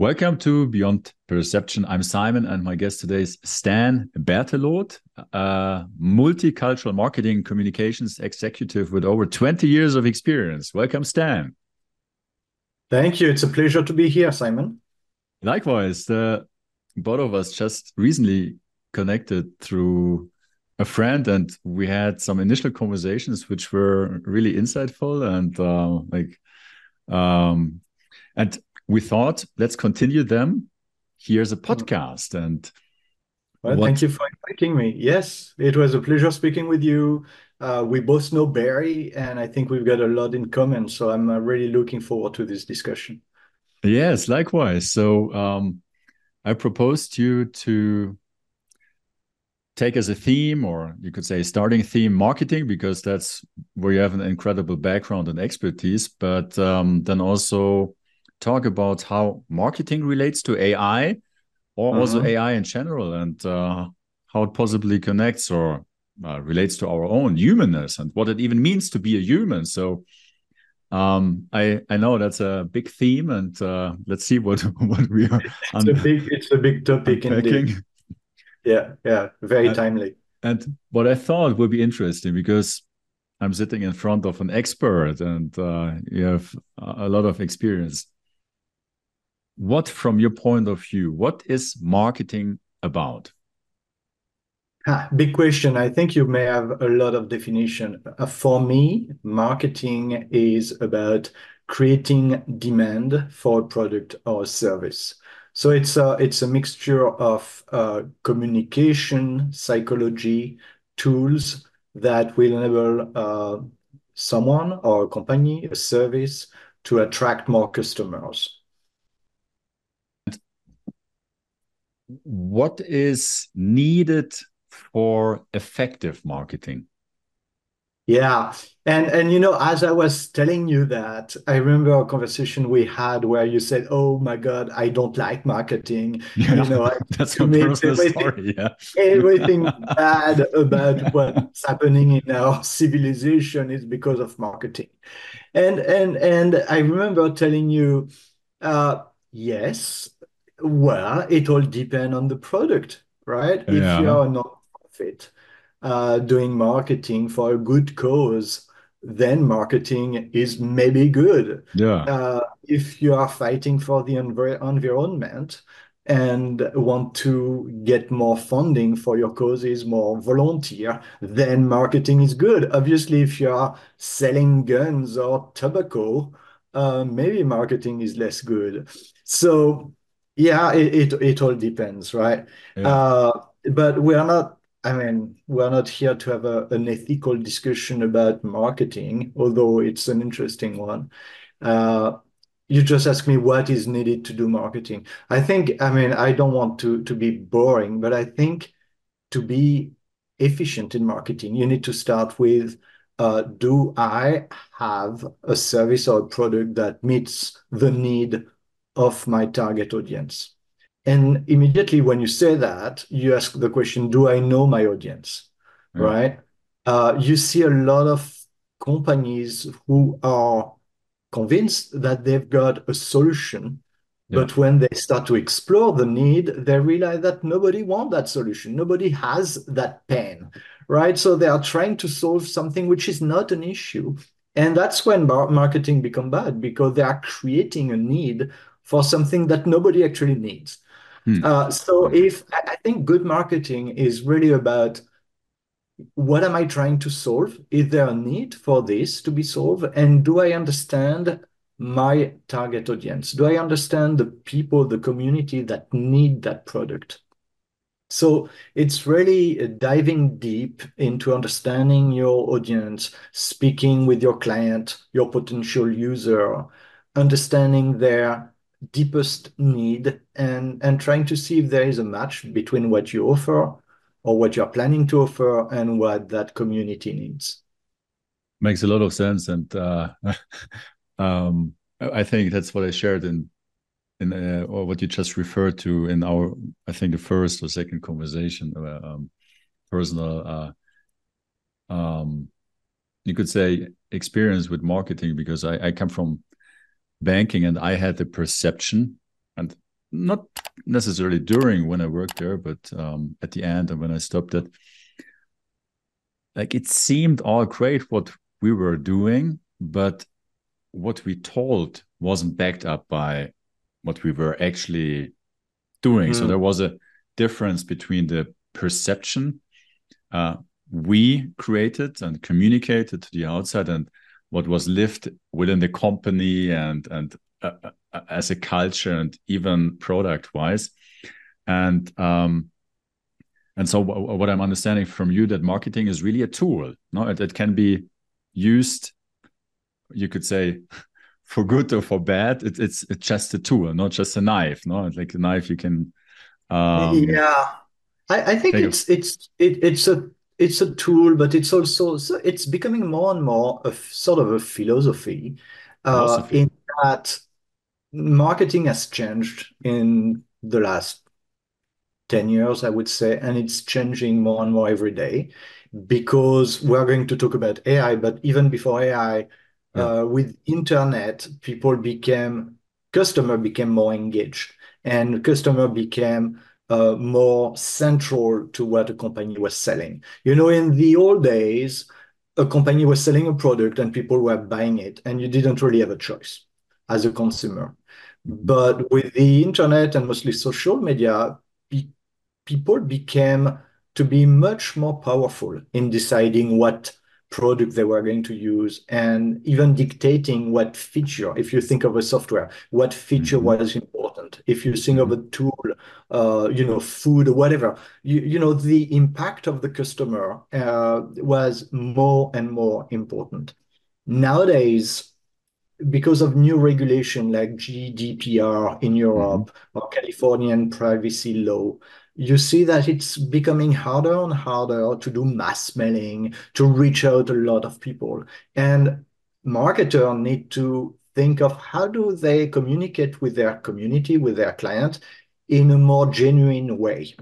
Welcome to Beyond Perception. I'm Simon, and my guest today is Stan Berteloot, a multicultural marketing communications executive with over 20 years of experience. Welcome, Stan. Thank you. It's a pleasure to be here, Simon. Likewise, the both of us just recently connected through a friend, and we had some initial conversations which were really insightful and uh, like, um, and we thought let's continue them. Here's a mm. podcast, and well, what... thank you for inviting me. Yes, it was a pleasure speaking with you. Uh, we both know Barry, and I think we've got a lot in common. So I'm uh, really looking forward to this discussion. Yes, likewise. So um, I proposed you to take as a theme, or you could say starting theme, marketing, because that's where you have an incredible background and expertise. But um, then also talk about how marketing relates to AI or uh-huh. also AI in general and uh, how it possibly connects or uh, relates to our own humanness and what it even means to be a human. So um, I I know that's a big theme, and uh, let's see what what we are. It's a big it's a big topic indeed. Yeah, yeah, very timely. And what I thought would be interesting because I'm sitting in front of an expert, and uh, you have a lot of experience what from your point of view what is marketing about? Ah, big question. I think you may have a lot of definition. Uh, for me marketing is about creating demand for a product or a service. So it's a it's a mixture of uh, communication psychology tools that will enable uh, someone or a company a service to attract more customers what is needed for effective marketing? Yeah. And and you know, as I was telling you that, I remember a conversation we had where you said, "Oh my God, I don't like marketing." Yeah, you know, that's a personal everything, story. Yeah, everything bad about what's happening in our civilization is because of marketing. And and and I remember telling you, uh, yes, well, it all depends on the product, right? Yeah. If you're a non-profit uh, doing marketing for a good cause, then marketing is maybe good. Yeah. Uh, if you are fighting for the env- environment and want to get more funding for your causes, more volunteer, then marketing is good. Obviously, if you are selling guns or tobacco, uh, maybe marketing is less good. So yeah, it, it, it all depends, right? Yeah. Uh, but we are not, I mean, we're not here to have a, an ethical discussion about marketing, although it's an interesting one. Uh, you just ask me what is needed to do marketing. I think, I mean, I don't want to, to be boring, but I think to be efficient in marketing, you need to start with uh, do I have a service or a product that meets the need of my target audience. And immediately when you say that, you ask the question, do I know my audience? Mm. Right? Uh, you see a lot of companies who are convinced that they've got a solution. Yeah. But when they start to explore the need, they realize that nobody wants that solution. Nobody has that pain, right? So they are trying to solve something which is not an issue. And that's when marketing become bad because they are creating a need for something that nobody actually needs. Hmm. Uh, so if I think good marketing is really about what am I trying to solve? Is there a need for this to be solved? And do I understand my target audience? Do I understand the people, the community that need that product? So it's really diving deep into understanding your audience, speaking with your client, your potential user, understanding their deepest need and and trying to see if there is a match between what you offer or what you're planning to offer and what that community needs. Makes a lot of sense. And uh, um, i think that's what i shared in in uh, or what you just referred to in our i think the first or second conversation uh, um, personal uh, um, you could say experience with marketing because I, I come from banking and I had the perception, and not necessarily during when I worked there, but um, at the end and when I stopped it, like it seemed all great what we were doing, but what we told wasn't backed up by what we were actually doing. Mm. So there was a difference between the perception uh, we created and communicated to the outside and what was lived within the company and and uh, uh, as a culture and even product wise and um and so what i'm understanding from you that marketing is really a tool no? It, it can be used you could say for good or for bad. It, it's it's just a tool not just a knife no? It's like a knife you can um, yeah. I, I think it's it's it, it's a it's a tool but it's also it's becoming more and more a sort of a philosophy, uh, philosophy. Uh, in that marketing has changed in the last 10 years, I would say, and it's changing more and more every day because we're going to talk about AI, but even before AI, yeah. uh, with internet, people became, customer became more engaged and customer became uh, more central to what a company was selling. You know, in the old days, a company was selling a product and people were buying it, and you didn't really have a choice as a consumer. But with the internet and mostly social media, people became to be much more powerful in deciding what product they were going to use and even dictating what feature if you think of a software what feature mm-hmm. was important if you think mm-hmm. of a tool uh, you know food or whatever you, you know the impact of the customer uh, was more and more important nowadays because of new regulation like GDPR in Europe mm-hmm. or Californian privacy law, you see that it's becoming harder and harder to do mass mailing, to reach out a lot of people. And marketers need to think of how do they communicate with their community, with their client in a more genuine way.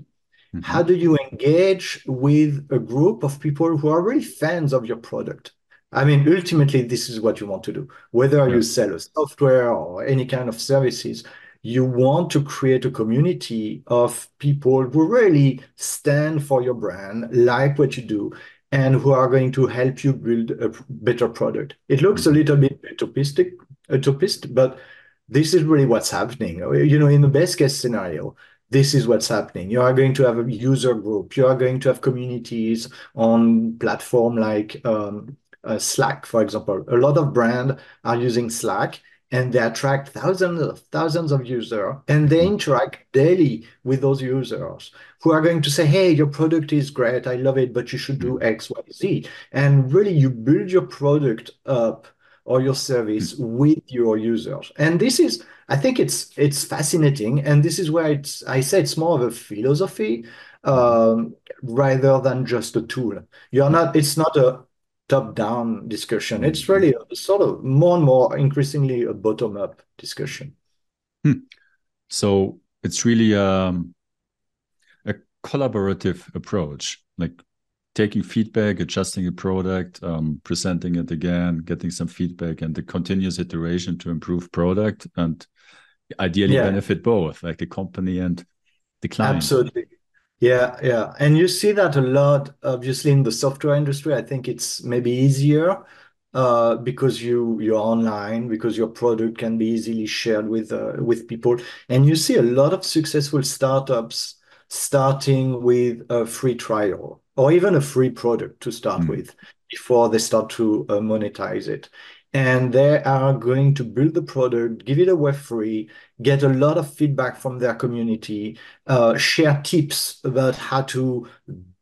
Mm-hmm. How do you engage with a group of people who are really fans of your product? I mean, ultimately, this is what you want to do. Whether yeah. you sell a software or any kind of services, you want to create a community of people who really stand for your brand, like what you do, and who are going to help you build a better product. It looks a mm-hmm. little bit utopistic, utopist, but this is really what's happening. You know, in the best case scenario, this is what's happening. You are going to have a user group. You are going to have communities on platform like um, uh, Slack, for example. A lot of brands are using Slack and they attract thousands of thousands of users and they mm-hmm. interact daily with those users who are going to say hey your product is great i love it but you should do mm-hmm. x y z and really you build your product up or your service mm-hmm. with your users and this is i think it's it's fascinating and this is where it's i say it's more of a philosophy um, rather than just a tool you're not it's not a top-down discussion. It's mm-hmm. really a sort of more and more increasingly a bottom-up discussion. Hmm. So it's really um, a collaborative approach, like taking feedback, adjusting a product, um, presenting it again, getting some feedback, and the continuous iteration to improve product and ideally yeah. benefit both, like the company and the client. Absolutely. Yeah, yeah. And you see that a lot, obviously, in the software industry. I think it's maybe easier uh, because you you're online, because your product can be easily shared with uh, with people. And you see a lot of successful startups starting with a free trial or even a free product to start mm. with before they start to uh, monetize it and they are going to build the product, give it away free, get a lot of feedback from their community, uh, share tips about how to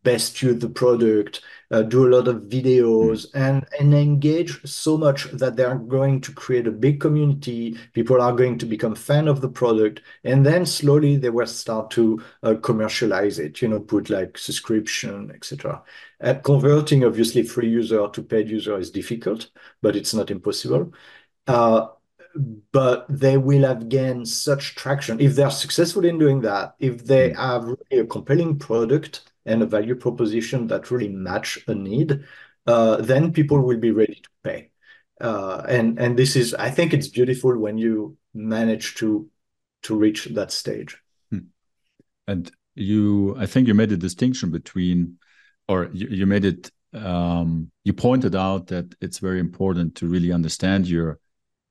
best use the product, uh, do a lot of videos, mm. and, and engage so much that they're going to create a big community. People are going to become fan of the product, and then slowly they will start to uh, commercialize it. You know, put like subscription, etc. Uh, converting obviously free user to paid user is difficult, but it's not impossible. Uh, but they will have gained such traction if they're successful in doing that. If they mm. have really a compelling product and a value proposition that really match a need, uh, then people will be ready to pay. Uh, and and this is, I think, it's beautiful when you manage to to reach that stage. Hmm. And you, I think you made a distinction between, or you, you made it, um, you pointed out that it's very important to really understand your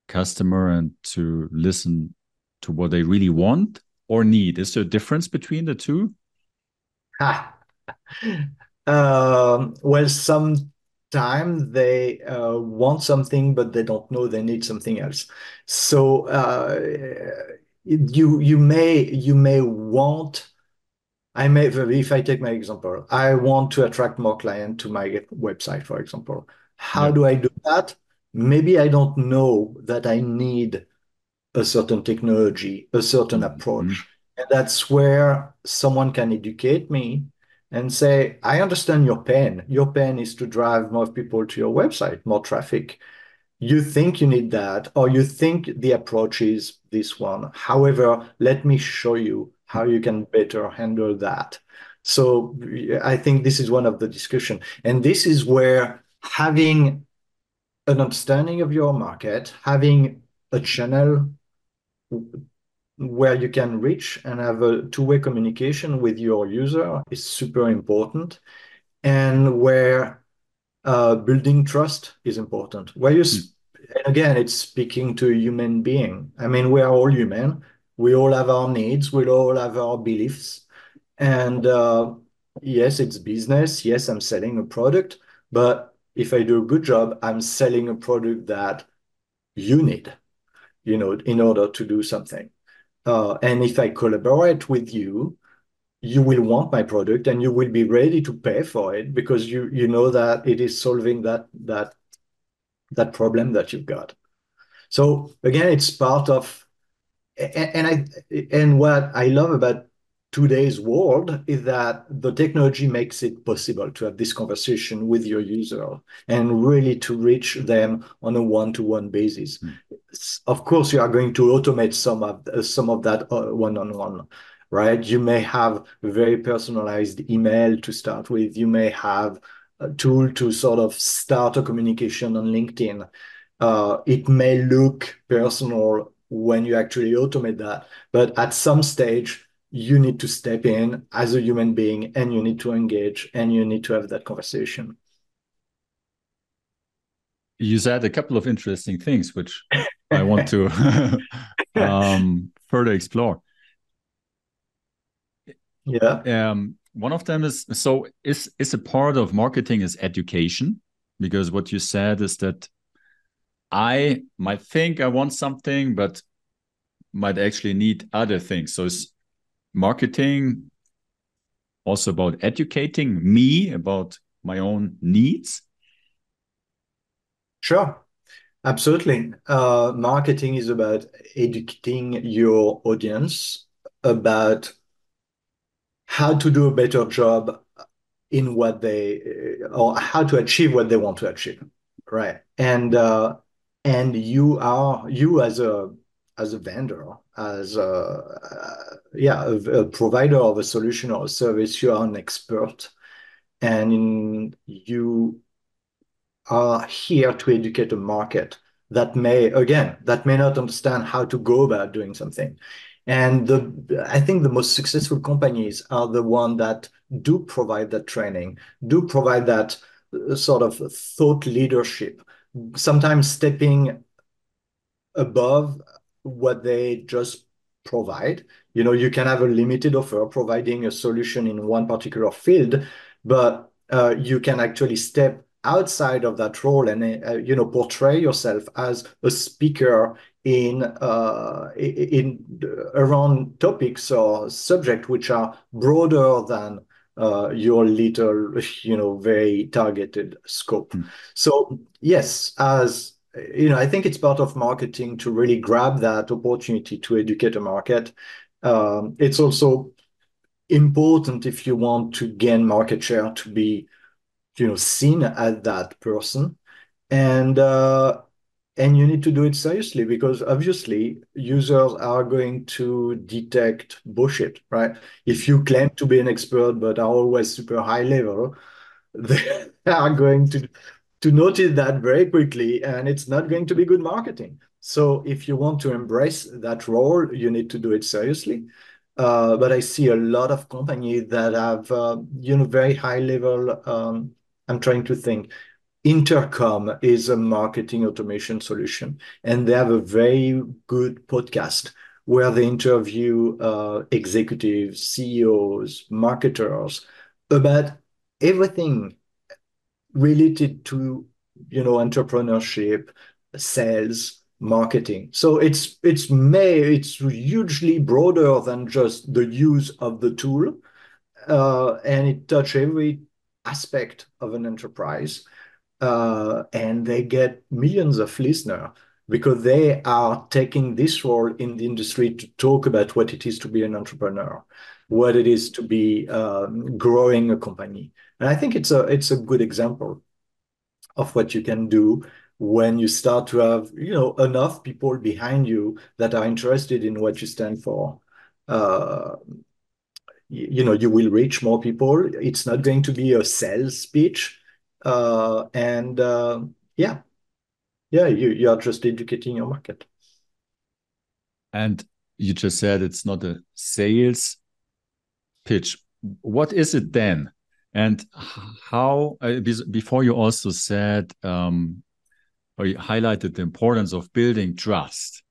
customer and to listen to what they really want or need. Is there a difference between the two? um, well, sometimes they uh, want something, but they don't know they need something else. So uh, you you may you may want. I may, if I take my example, I want to attract more clients to my website, for example. How yeah. do I do that? Maybe I don't know that I need a certain technology, a certain mm-hmm. approach. Mm-hmm. And that's where someone can educate me and say, I understand your pain. Your pain is to drive more people to your website, more traffic. You think you need that, or you think the approach is this one. However, let me show you how you can better handle that. So I think this is one of the discussion. And this is where having an understanding of your market, having a channel where you can reach and have a two-way communication with your user is super important and where uh, building trust is important. Where you mm. and again it's speaking to a human being. I mean we are all human. We all have our needs. We all have our beliefs. And uh, yes it's business. Yes i'm selling a product. But if i do a good job i'm selling a product that you need you know in order to do something uh, and if I collaborate with you, you will want my product and you will be ready to pay for it because you you know that it is solving that that that problem that you've got. So again, it's part of and, I and what I love about today's world is that the technology makes it possible to have this conversation with your user and really to reach them on a one-to-one basis. Mm. Of course, you are going to automate some of some of that uh, one-on-one, right? You may have very personalized email to start with. You may have a tool to sort of start a communication on LinkedIn. Uh, it may look personal when you actually automate that, but at some stage you need to step in as a human being and you need to engage and you need to have that conversation. You said a couple of interesting things, which I want to um, further explore. Yeah. Um, one of them is so is is a part of marketing is education because what you said is that I might think I want something, but might actually need other things. So it's marketing also about educating me about my own needs? Sure, absolutely. Uh, marketing is about educating your audience about how to do a better job in what they or how to achieve what they want to achieve right and uh, and you are you as a as a vendor, as a, uh, yeah, a, a, provider of a solution or a service, you are an expert, and you are here to educate a market that may, again, that may not understand how to go about doing something. And the, I think the most successful companies are the one that do provide that training, do provide that uh, sort of thought leadership, sometimes stepping above what they just provide. You know, you can have a limited offer providing a solution in one particular field, but uh, you can actually step outside of that role and uh, you know portray yourself as a speaker in uh, in around topics or subject which are broader than uh, your little you know very targeted scope. Mm. So yes, as you know, I think it's part of marketing to really grab that opportunity to educate a market. Um, it's also important if you want to gain market share to be, you know, seen as that person, and uh, and you need to do it seriously because obviously users are going to detect bullshit, right? If you claim to be an expert but are always super high level, they are going to to notice that very quickly and it's not going to be good marketing So if you want to embrace that role, you need to do it seriously. Uh, but I see a lot of companies that have, uh, you know, very high level. Um, I'm trying to think. Intercom is a marketing automation solution, and they have a very good podcast where they interview uh, executives, CEOs, marketers about everything related to you know entrepreneurship, sales, marketing. So it's it's may it's hugely broader than just the use of the tool, uh, and it touch every aspect of an enterprise, uh, and they get millions of listeners because they are taking this role in the industry to talk about what it is to be an entrepreneur, what it is to be um, growing a company, and I think it's a it's a good example of what you can do when you start to have you know enough people behind you that are interested in what you stand for. Uh, you, know you will reach more people. It's not going to be a sales speech uh, and uh, yeah. Yeah you, you are just educating your market. And you just said it's not a sales pitch. What is it then and how uh, before you also said um, or you highlighted the importance of building trust.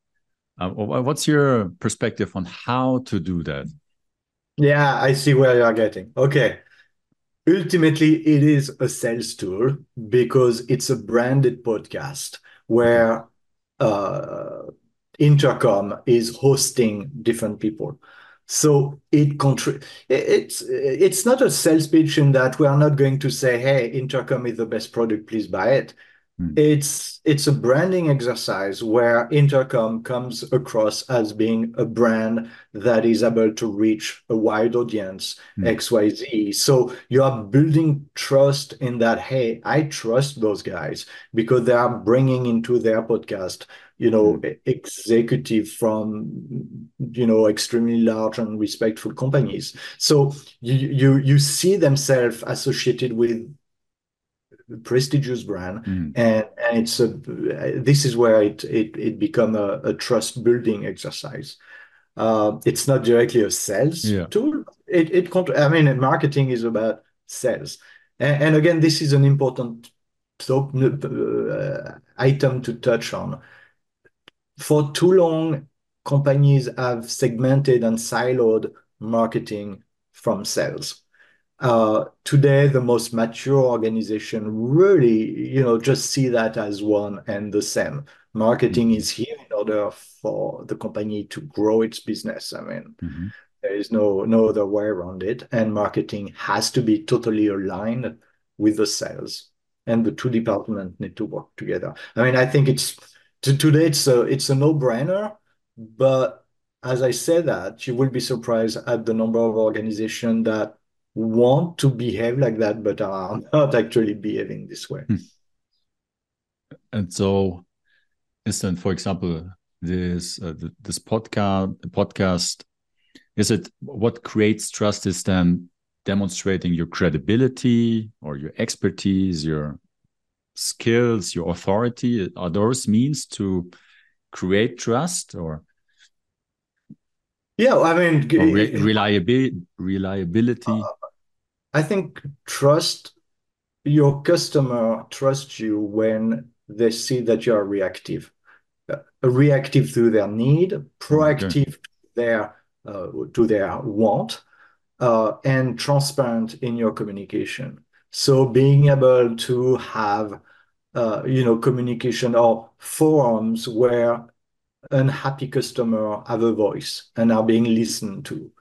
Uh, what's your perspective on how to do that? Yeah, I see where you are getting. Okay. Ultimately, it is a sales tool because it's a branded podcast where uh, Intercom is hosting different people. So it contri- it's it's not a sales pitch in that we are not going to say, "Hey, Intercom is the best product, please buy it." Hmm. It's it's a branding exercise where Intercom comes across as being a brand that is able to reach a wide audience, mm. XYZ. So you are building trust in that, hey, I trust those guys because they are bringing into their podcast, you know, mm. executive from, you know, extremely large and respectful companies. So you you you see themselves associated with prestigious brand mm. and, and it's a this is where it it, it become a, a trust building exercise uh, it's not directly a sales yeah. tool it, it i mean marketing is about sales and, and again this is an important so, uh, item to touch on for too long companies have segmented and siloed marketing from sales uh, today, the most mature organization really, you know, just see that as one and the same. Marketing mm-hmm. is here in order for the company to grow its business. I mean, mm-hmm. there is no no other way around it, and marketing has to be totally aligned with the sales, and the two departments need to work together. I mean, I think it's today it's a it's a no brainer, but as I say that, you will be surprised at the number of organizations that want to behave like that, but are not actually behaving this way. Hmm. And so, is then, for example, this uh, this podcast podcast is it what creates trust is then demonstrating your credibility or your expertise, your skills, your authority? Are those means to create trust or? Yeah, I mean, re reliability. Reliability. Uh, I think trust your customer trusts you when they see that you are reactive, uh, reactive to their need, proactive okay. to their uh, to their want, uh, and transparent in your communication. So being able to have uh, you know communication or forums where unhappy customer have a voice and are being listened to.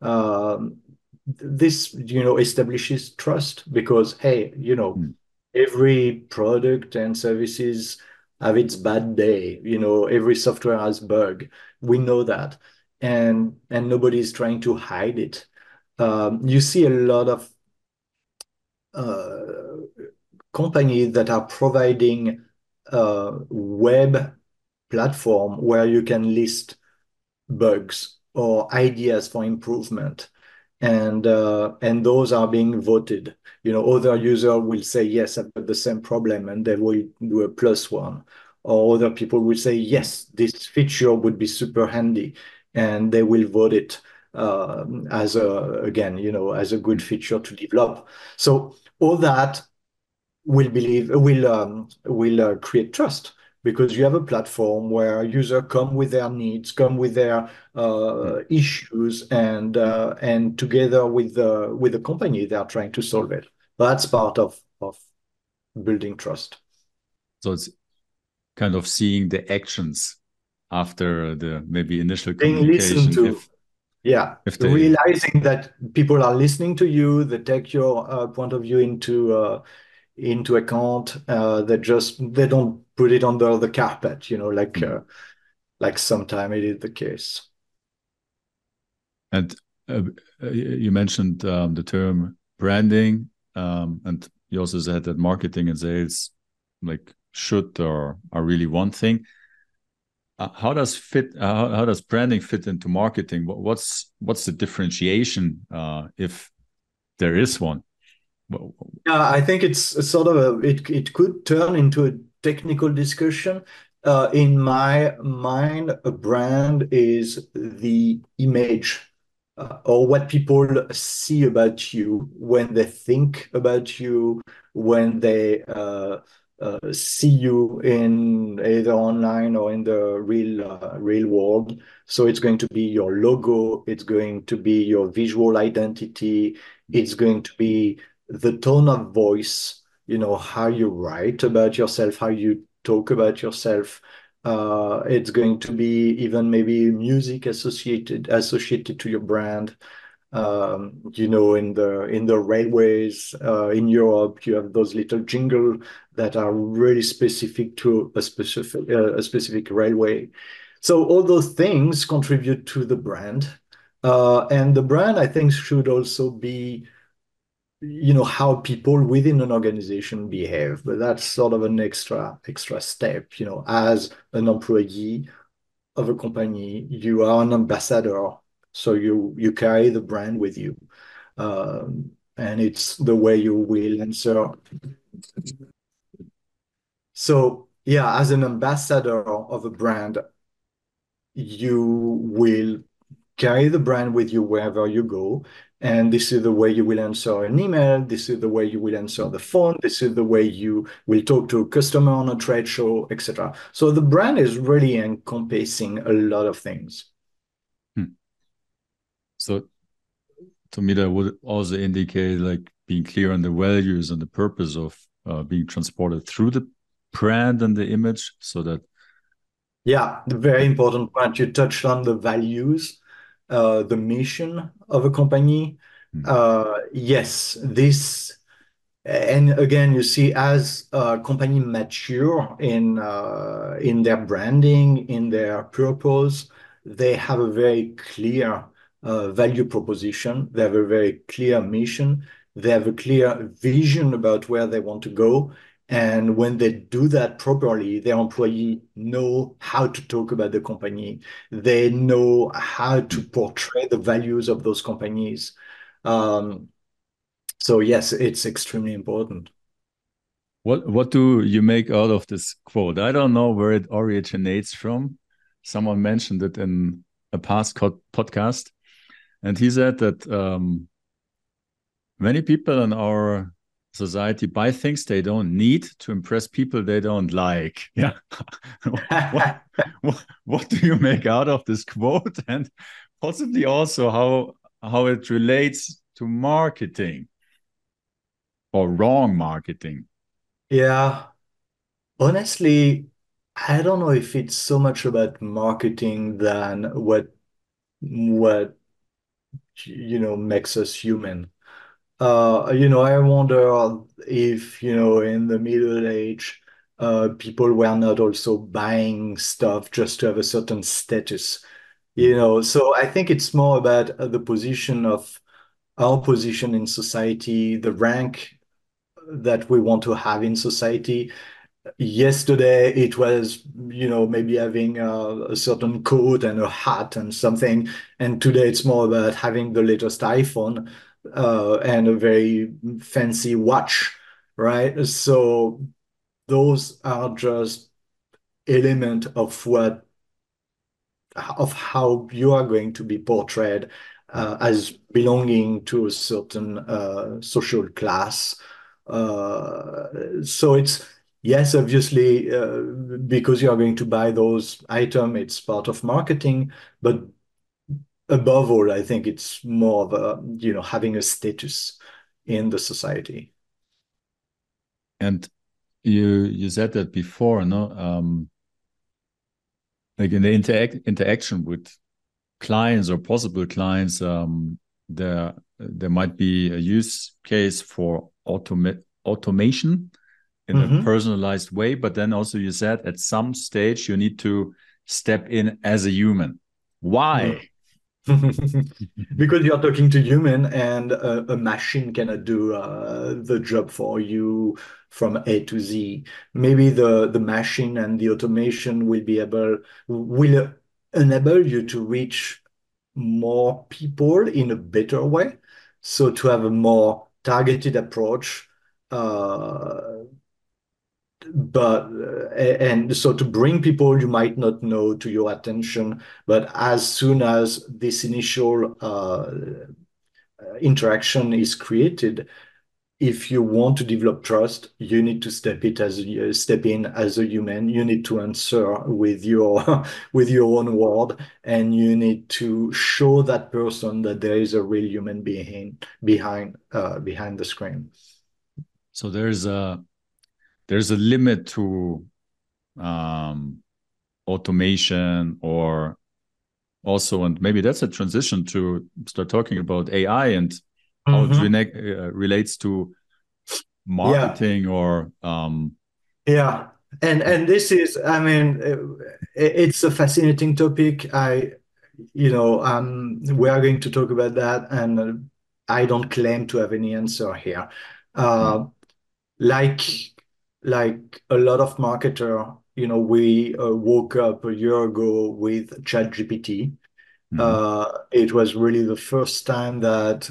Um, this you know establishes trust because hey you know mm. every product and services have its bad day you know every software has bug we know that and and nobody is trying to hide it um, you see a lot of companies that are providing a web platform where you can list bugs or ideas for improvement and uh, and those are being voted. You know, other user will say yes, I've got the same problem, and they will do a plus one. or other people will say, yes, this feature would be super handy, and they will vote it uh, as a again, you know, as a good feature to develop. So all that will believe will um, will uh, create trust because you have a platform where users come with their needs, come with their uh, issues, and uh, and together with the with the company, they are trying to solve it. That's part of of building trust. So it's kind of seeing the actions after the maybe initial Being communication. listened to. If, Yeah, if they, realizing that people are listening to you, they take your uh, point of view into uh, into account. Uh, they just they don't put it under the carpet, you know, like Hmm. uh, like sometimes it is the case. and uh, you mentioned um, the term branding, um, and you also said that marketing and sales like should or are really one thing. Uh, how does fit? Uh, how, does branding fit into marketing? What, what's what's the differentiation uh, if there is one? Yeah, I think it's sort of a it it could turn into a technical discussion. Uh, in my mind, a brand is the image uh, or what people see about you when they think about you, when they uh, see you in either online or in the real uh, real world. So it's going to be your logo, it's going to be your visual identity, it's going to be the tone of voice, you know, how you write about yourself, how you talk about yourself. Uh, it's going to be even maybe music associated associated to your brand. Um, you know, in the in the railways uh, in Europe, you have those little jingle that are really specific to a specific uh, a specific railway. So all those things contribute to the brand, uh, and the brand I think should also be you know how people within an organization behave. But that's sort of an extra extra step you know. As an employee of a company you are an ambassador so you you carry the brand with you um, and it's the way you will answer so yeah as an ambassador of a brand you will carry the brand with you wherever you go. And this is the way you will answer an email. This is the way you will answer the phone. This is the way you will talk to a customer on a trade show, etc. So the brand is really encompassing a lot of things. So to me, that would also indicate like being clear on the values and the purpose of uh, being transported through the brand and the image, so that Yeah, the very important point. You touched on the values, uh, the mission of a company. Hmm. Uh, yes, this And again, you see, as a company mature in uh, in their branding, in their purpose, they have a very clear value proposition. They have a very clear mission. They have a clear vision about where they want to go. And when they do that properly, their employee know how to talk about the company. They know how to portray the values of those companies. Um, so yes, it's extremely important. What what do you make out of this quote? I don't know where it originates from. Someone mentioned it in a past podcast, and he said that um, many people in our society buy things they don't need to impress people they don't like. Yeah. what, what, what do you make out of this quote, and possibly also how how it relates to marketing or wrong marketing? Yeah, honestly, I don't know if it's so much about marketing than what what you know makes us human. Uh, you know, I wonder if, you know, in the Middle Age, uh, people were not also buying stuff just to have a certain status, you know. So I think it's more about uh, the position of our position in society, the rank that we want to have in society. Yesterday, it was, you know, maybe having a, a certain coat and a hat and something. And today it's more about having the latest iPhone uh, and a very fancy watch, right? So those are just element of what of how you are going to be portrayed uh, as belonging to a certain uh, social class. Uh, so it's yes, obviously, uh, because you are going to buy those items, it's part of marketing, but above all, I think it's more of a, you know, having a status in the society. And you you said that before, no? Um, like in the interact interaction with clients or possible clients, um, there there might be a use case for automate automation in mm -hmm. a mm-hmm. personalized way. But then also you said at some stage you need to step in as a human. Why? Because you're talking to human and a, a machine cannot do uh, the job for you from A to Z. Maybe the, the machine and the automation will be able, will enable you to reach more people in a better way. So to have a more targeted approach uh, but uh, and so to bring people you might not know to your attention but as soon as this initial uh, interaction is created if you want to develop trust you need to step it as a, step in as a human. You need to answer with your with your own word and you need to show that person that there is a real human being behind uh, behind the screen. So there's a there's a limit to um, automation or also and maybe that's a transition to start talking about ai and how mm-hmm. it uh, relates to marketing yeah. or um, yeah and and this is i mean it, it's a fascinating topic i you know um we are going to talk about that and i don't claim to have any answer here uh, mm. like like a lot of marketer, you know, we uh, woke up a year ago with ChatGPT. Mm-hmm. Uh, it was really the first time that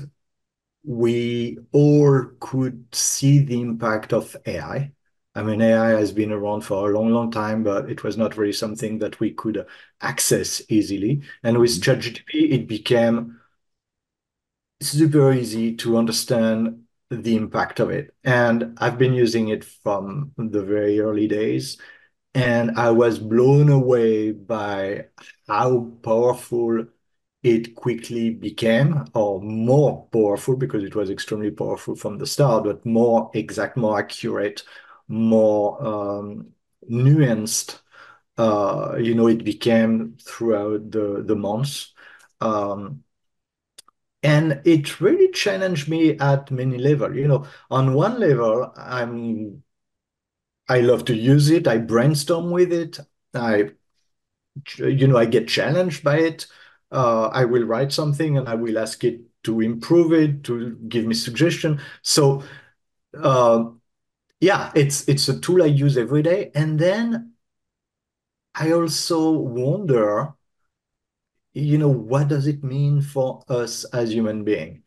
we all could see the impact of AI. I mean, AI has been around for a long, long time, but it was not really something that we could access easily. And with mm-hmm. ChatGPT, it became super easy to understand the impact of it. And I've been using it from the very early days. And I was blown away by how powerful it quickly became, or more powerful because it was extremely powerful from the start, but more exact, more accurate, more um, nuanced. Uh, you know, it became throughout the the months. Um, and it really challenged me at many levels you know on one level i'm i love to use it. I brainstorm with it. I you know i get challenged by it. Uh, i will write something and i will ask it to improve it to give me suggestion. So uh, yeah it's it's a tool i use every day. And then i also wonder you know, what does it mean for us as human being?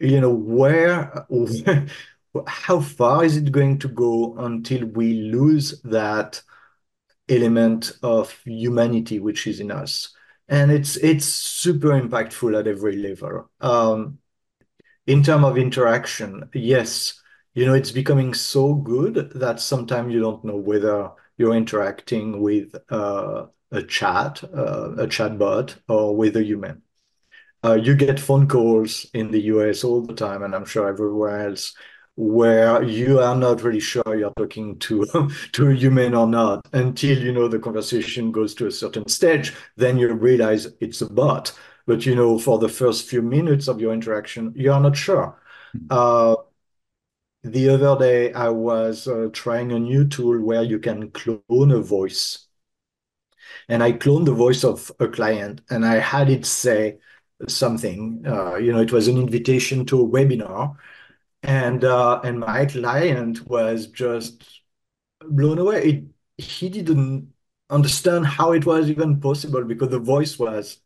You know, where, how far is it going to go until we lose that element of humanity which is in us? And it's it's super impactful at every level. Um, in terms of interaction, yes, you know, it's becoming so good that sometimes you don't know whether you're interacting with uh, a chat, uh, a chatbot, or with a human. Uh, you get phone calls in the US all the time, and I'm sure everywhere else, where you are not really sure you're talking to to a human or not until you know the conversation goes to a certain stage. Then you realize it's a bot. But you know, for the first few minutes of your interaction, you are not sure. Hmm. Uh, the other day, I was uh, trying a new tool where you can clone a voice and I cloned the voice of a client and I had it say something. Uh, you know, it was an invitation to a webinar, and uh, and my client was just blown away. It, he didn't understand how it was even possible because the voice was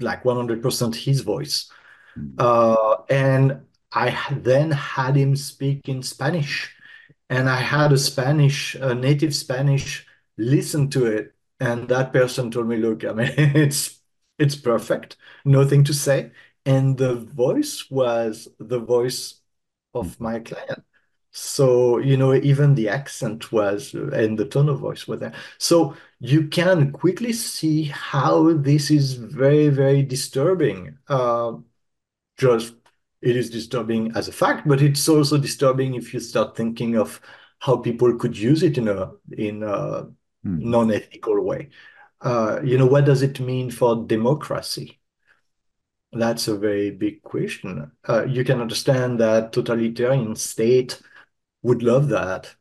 like 100% his voice. Hmm. Uh, and I then had him speak in Spanish. And I had a Spanish, a native Spanish listen to it, and that person told me, "Look, I mean, it's it's perfect, nothing to say." And the voice was the voice of my client. So, you know, even the accent was and the tone of voice were there. So you can quickly see how this is very, very disturbing. Uh, just it is disturbing as a fact, but it's also disturbing if you start thinking of how people could use it in a in a mm. non-ethical way. Uh, you know, what does it mean for democracy? That's a very big question. Uh, you can understand that totalitarian state would love that.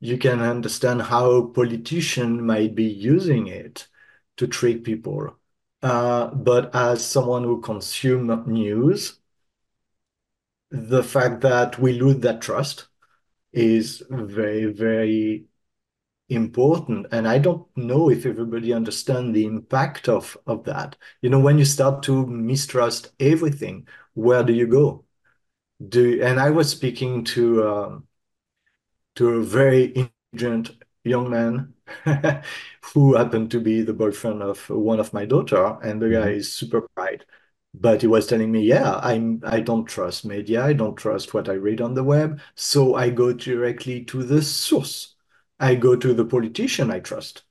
You can understand how politician might be using it to trick people. Uh, but as someone who consumes news, the fact that we lose that trust is very, very important. And I don't know if everybody understands the impact of, of that. You know, when you start to mistrust everything, where do you go? Do and I was speaking to um, to a very intelligent young man who happened to be the boyfriend of one of my daughter, and the mm-hmm. guy is super bright. But he was telling me, yeah, I'm I don't trust media, I don't trust what I read on the web, so I go directly to the source. I go to the politician I trust.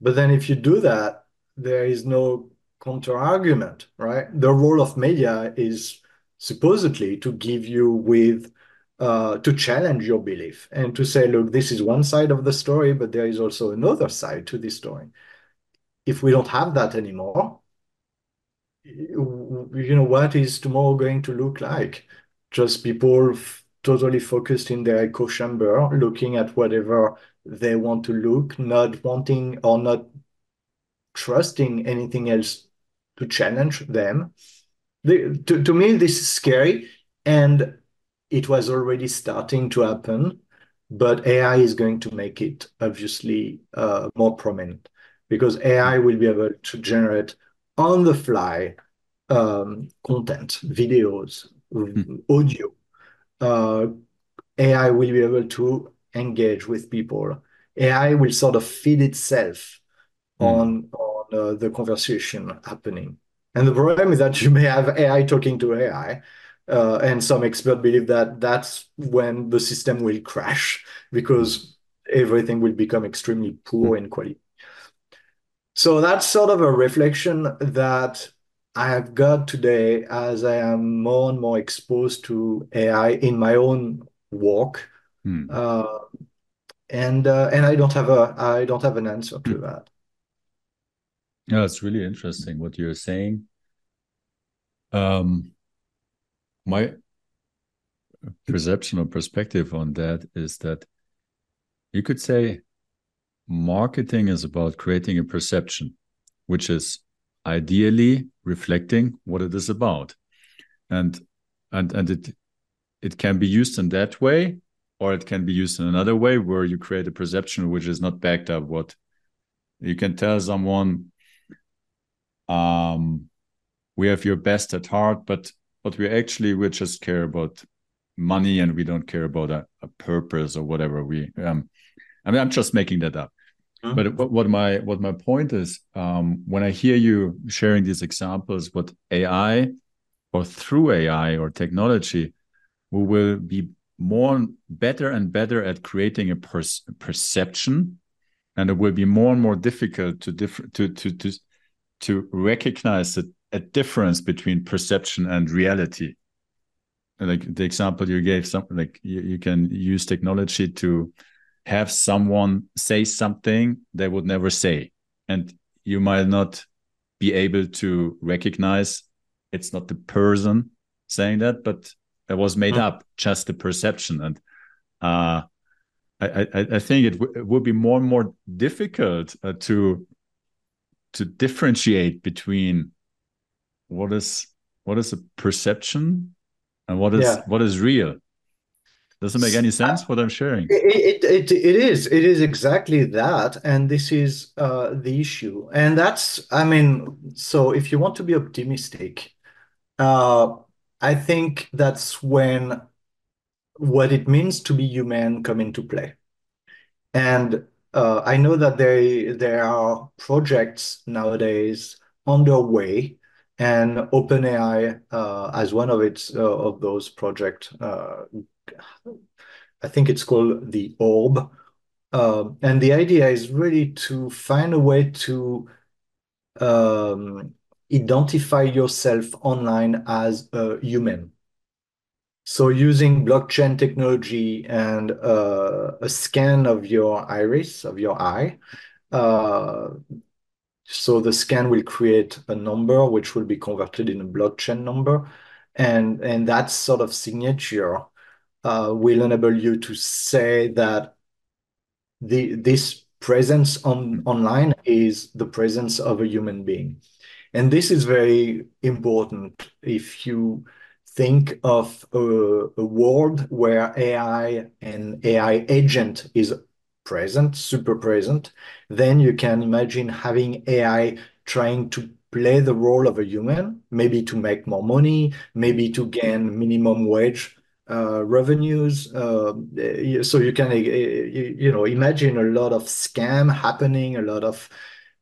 But then if you do that, there is no counter argument, right? The role of media is supposedly to give you with uh, to challenge your belief and to say, look, this is one side of the story, but there is also another side to this story. If we don't have that anymore, you know, what is tomorrow going to look like? Just people totally focused in their echo chamber, looking at whatever they want to look, not wanting or not trusting anything else to challenge them. The, to, to me, this is scary. And it was already starting to happen, but AI is going to make it obviously uh, more prominent because AI will be able to generate on the fly um, content, videos, mm. audio. Uh, AI will be able to engage with people. AI will sort of feed itself mm. on on uh, the conversation happening. And the problem is that you may have AI talking to AI, uh, and some experts believe that that's when the system will crash because everything will become extremely poor in quality. So that's sort of a reflection that I have got today as I am more and more exposed to AI in my own work. Hmm. Uh, and uh, and I don't have a I don't have an answer to hmm. that. Yeah, it's really interesting what you're saying. Um, my perception or perspective on that is that you could say marketing is about creating a perception, which is ideally reflecting what it is about. And and and it it can be used in that way, or it can be used in another way where you create a perception which is not backed up what you can tell someone um we have your best at heart, but but we actually we just care about money and we don't care about a, a purpose or whatever we um i mean i'm just making that up mm-hmm. but what, what, my what my point is um when i hear you sharing these examples what ai or through ai or technology we will be more and better and better at creating a per perception and it will be more and more difficult to differ to to to to recognize that a difference between perception and reality. Like the example you gave something like you, you can use technology to have someone say something they would never say and you might not be able to recognize it's not the person saying that but it was made mm up just the perception and uh, I, I, I think it, it, would be more and more difficult uh, to to differentiate between what is what is a perception and what is yeah. what is real. Doesn't make any sense what i'm sharing? it, it, it is it is exactly that and this is uh, the issue. And that's i mean so if you want to be optimistic uh, i think that's when what it means to be human come into play and uh, I know that there there are projects nowadays underway, and OpenAI uh, as one of its uh, of those projects. Uh, I think it's called the Orb, um, and the idea is really to find a way to um, identify yourself online as a human. So using blockchain technology and uh, a scan of your iris, of your eye, uh, so the scan will create a number which will be converted in a blockchain number. And, and that sort of signature uh, will enable you to say that the, this presence on, online is the presence of a human being. And this is very important if you think of a, a world where AI and AI agent is present, super present, then you can imagine having AI trying to play the role of a human, maybe to make more money, maybe to gain minimum wage uh, revenues. Uh, so you can, you, you know, imagine a lot of scam happening, a lot of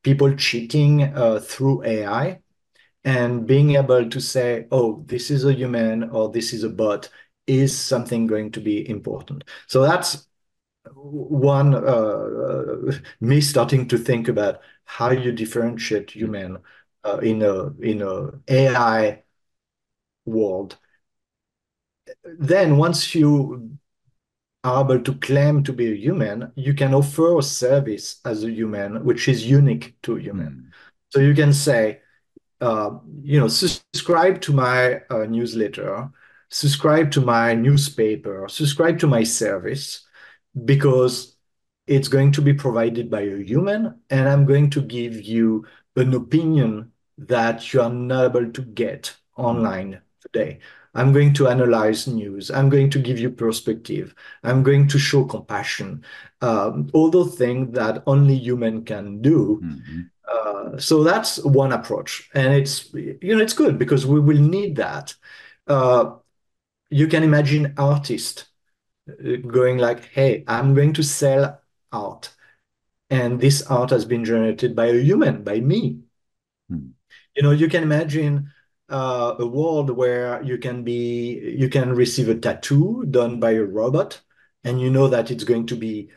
people cheating uh, through AI and being able to say, oh, this is a human or this is a bot is something going to be important. So that's one uh, me starting to think about how you differentiate human uh, in a in a AI world. Then once you are able to claim to be a human, you can offer a service as a human, which is unique to a human. Mm. So you can say, uh, you know, subscribe to my uh, newsletter, subscribe to my newspaper, subscribe to my service, because it's going to be provided by a human, and I'm going to give you an opinion that you are not able to get online today. I'm going to analyze news. I'm going to give you perspective. I'm going to show compassion. Um, all those things that only human can do. Mm-hmm. Uh, so that's one approach, and it's you know it's good because we will need that. Uh, you can imagine artists uh, going like, "Hey, I'm going to sell art, and this art has been generated by a human, by me." Hmm. You know, you can imagine uh, a world where you can be you can receive a tattoo done by a robot, and you know that it's going to be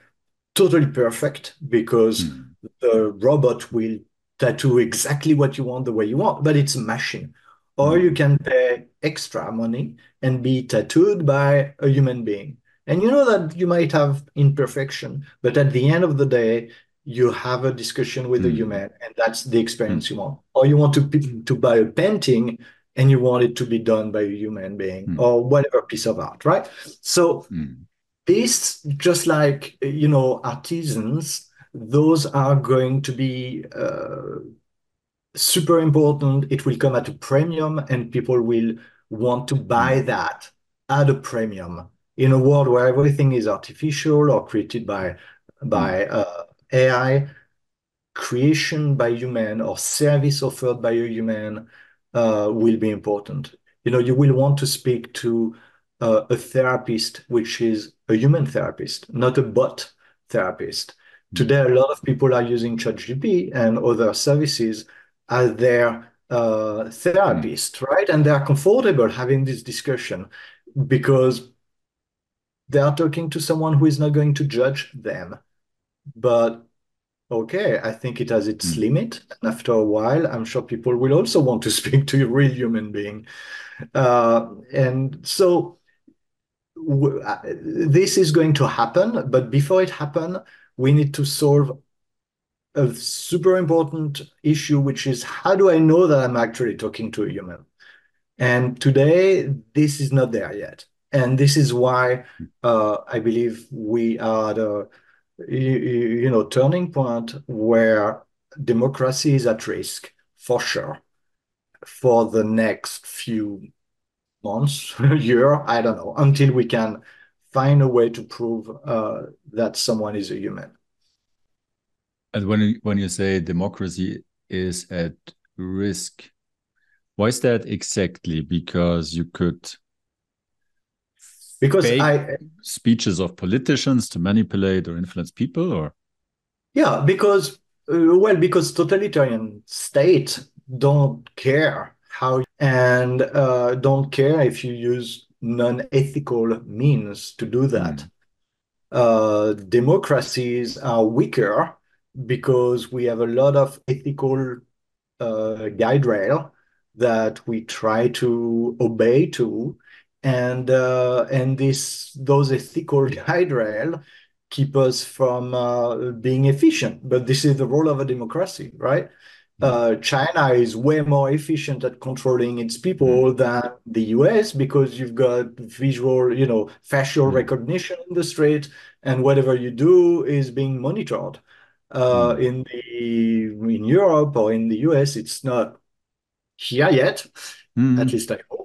totally perfect because hmm the robot will tattoo exactly what you want the way you want, but it's a machine. Or you can pay extra money and be tattooed by a human being. And you know that you might have imperfection, but at the end of the day, you have a discussion with mm. a human, and that's the experience mm. you want. Or you want to to buy a painting and you want it to be done by a human being mm. or whatever piece of art, right? So mm. this, just like you know, artisans those are going to be uh, super important. It will come at a premium, and people will want to buy mm. that at a premium in a world where everything is artificial or created by by mm. uh, AI. Creation by human or service offered by a human uh, will be important. You know, you will want to speak to uh, a therapist, which is a human therapist, not a bot therapist. Today, a lot of people are using ChatGPT and other services as their uh, therapist, right? And they are comfortable having this discussion because they are talking to someone who is not going to judge them. But okay, I think it has its mm. limit. And after a while, I'm sure people will also want to speak to a real human being. Uh, and so uh, this is going to happen. But before it happen, we need to solve a super important issue, which is how do I know that I'm actually talking to a human? And today, this is not there yet. And this is why uh, I believe we are the you, know turning point where democracy is at risk for sure for the next few months, year, I don't know, until we can find a way to prove uh, that someone is a human. And when when you say democracy is at risk, why is that exactly? Because you could because I speeches of politicians to manipulate or influence people, or Yeah, because uh, well, because totalitarian state don't care how and uh, don't care if you use non-ethical means to do that. Mm. Uh, democracies are weaker because we have a lot of ethical uh, guide rail that we try to obey to, and uh, and this those ethical guide rail keep us from uh, being efficient. But this is the role of a democracy, right? Uh, China is way more efficient at controlling its people mm. than the US because you've got visual, you know, facial mm. recognition in the street, and whatever you do is being monitored. Uh, mm. In the in Europe or in the US, it's not here yet. At least I hope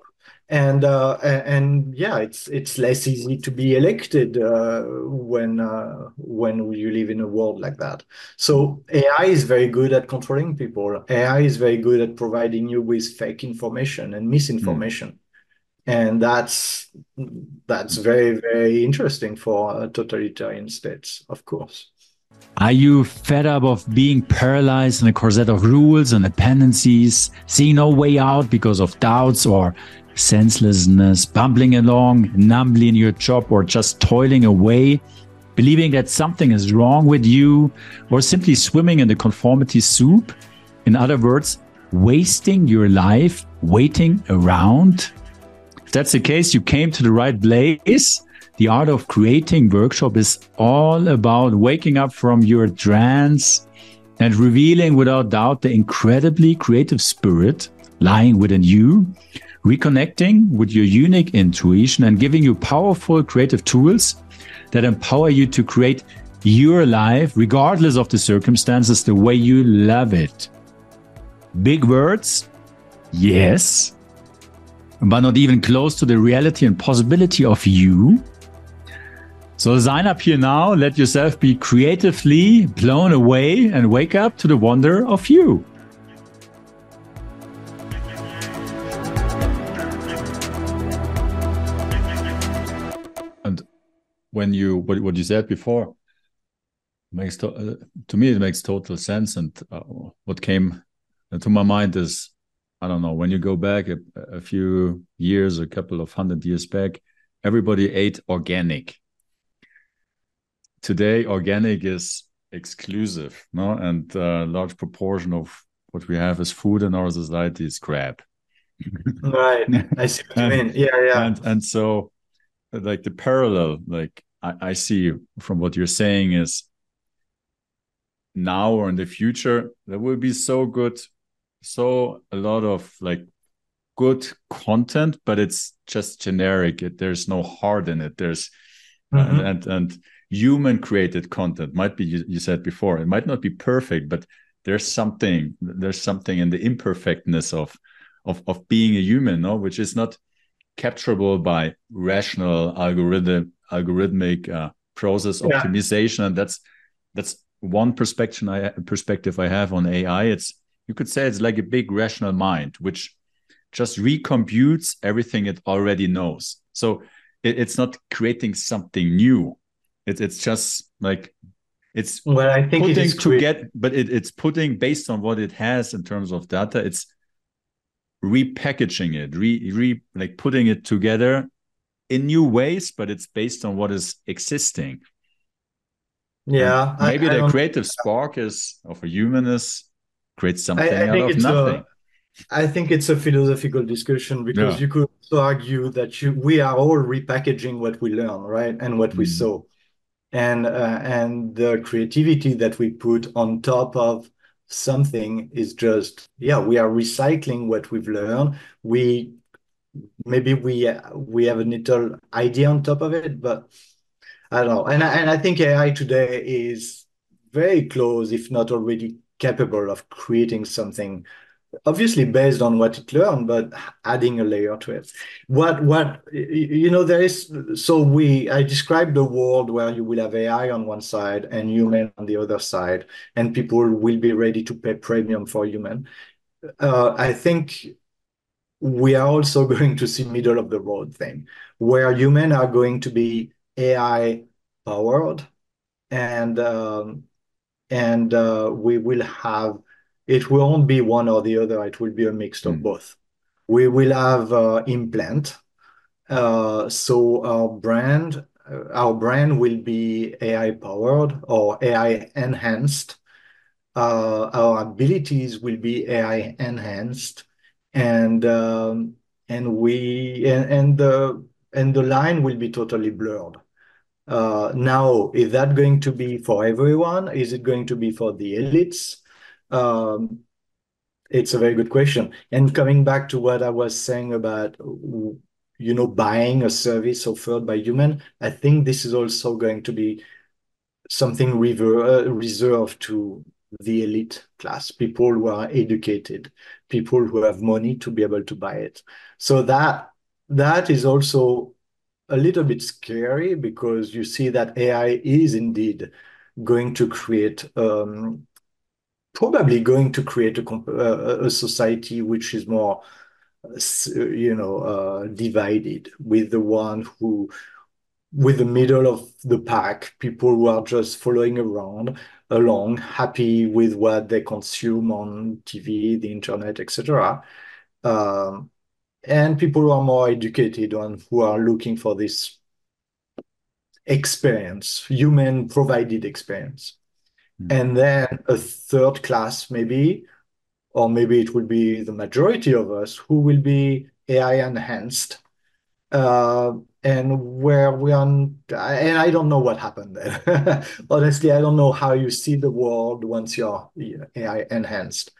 and uh, and yeah, it's it's less easy to be elected uh, when uh, when you live in a world like that. So AI is very good at controlling people. AI is very good at providing you with fake information and misinformation, mm. and that's that's very very interesting for totalitarian states, of course. Are you fed up of being paralyzed in a corset of rules and dependencies, seeing no way out because of doubts or senselessness, bumbling along numbly in your job, or just toiling away, believing that something is wrong with you, or simply swimming in the conformity soup? In other words, wasting your life waiting around? If that's the case, you came to the right place. The Art of Creating workshop is all about waking up from your trance and revealing without doubt the incredibly creative spirit lying within you reconnecting with your unique intuition and giving you powerful creative tools that empower you to create your life, regardless of the circumstances, the way you love it. Big words? Yes. But not even close to the reality and possibility of you. So sign up here now, let yourself be creatively blown away and wake up to the wonder of you. When you what, what you said before makes to, uh, to me it makes total sense. And uh, what came to my mind is i don't know when you go back a, a, few years a couple of hundred years back everybody ate organic. Today organic is exclusive no? And a large proportion of what we have as food in our society is crap. Right. I see what you mean. Yeah yeah. and and so like the parallel like I, I see from what you're saying is now or in the future there will be so good so a lot of like good content but it's just generic. It, there's no heart in it. There's mm-hmm. and, and, and human created content might be you, you said before it might not be perfect but there's something there's something in the imperfectness of of of being a human no? Which is not capturable by rational algorithm algorithmic uh, process yeah. optimization. And that's that's one perspective I perspective I have on AI it's you could say it's like a big rational mind which just recomputes everything it already knows. So it, it's not creating something new. It, it's just like it's well i think putting to get but it, it's putting based on what it has in terms of data. It's repackaging it, re, re like putting it together in new ways, but it's based on what is existing. Yeah, and maybe I, I the creative spark is of a human is create something I, out of nothing. A, I think it's a philosophical discussion because yeah. you could argue that you, we are all repackaging what we learn, right, and what mm. we saw, and uh, and the creativity that we put on top of something is just yeah we are recycling what we've learned. We maybe we we have a little idea on top of it but i don't know. And I, and I think ai today is very close if not already capable of creating something obviously based on what it learned but adding a layer to it. What what you know there is so we i described the world where you will have ai on one side and human on the other side and people will be ready to pay premium for human. Uh, i think we are also going to see middle of the road thing where human are going to be ai powered and um, and uh, we will have it won't be one or the other. It will be a mix of mm. both. We will have uh, implant. Uh, so our brand, uh, our brand will be AI powered or AI enhanced. Uh, our abilities will be AI enhanced, and um, and we and, and the and the line will be totally blurred. Uh, now, is that going to be for everyone? Is it going to be for the elites? Um, it's a very good question. And coming back to what I was saying about, you know, buying a service offered by human, I think this is also going to be something rever- uh, reserved to the elite class, people who are educated, people who have money to be able to buy it. So that that is also a little bit scary because you see that AI is indeed going to create um, probably going to create a, uh, a society which is more you know uh, divided with the one who with the middle of the pack people who are just following around along happy with what they consume on tv the internet etc um, and people who are more educated and who are looking for this experience, human provided experience. Mm. And then a third class, maybe, or maybe it would be the majority of us who will be AI enhanced. Uh, and where we are, and I don't know what happened there. Honestly, I don't know how you see the world once you're AI enhanced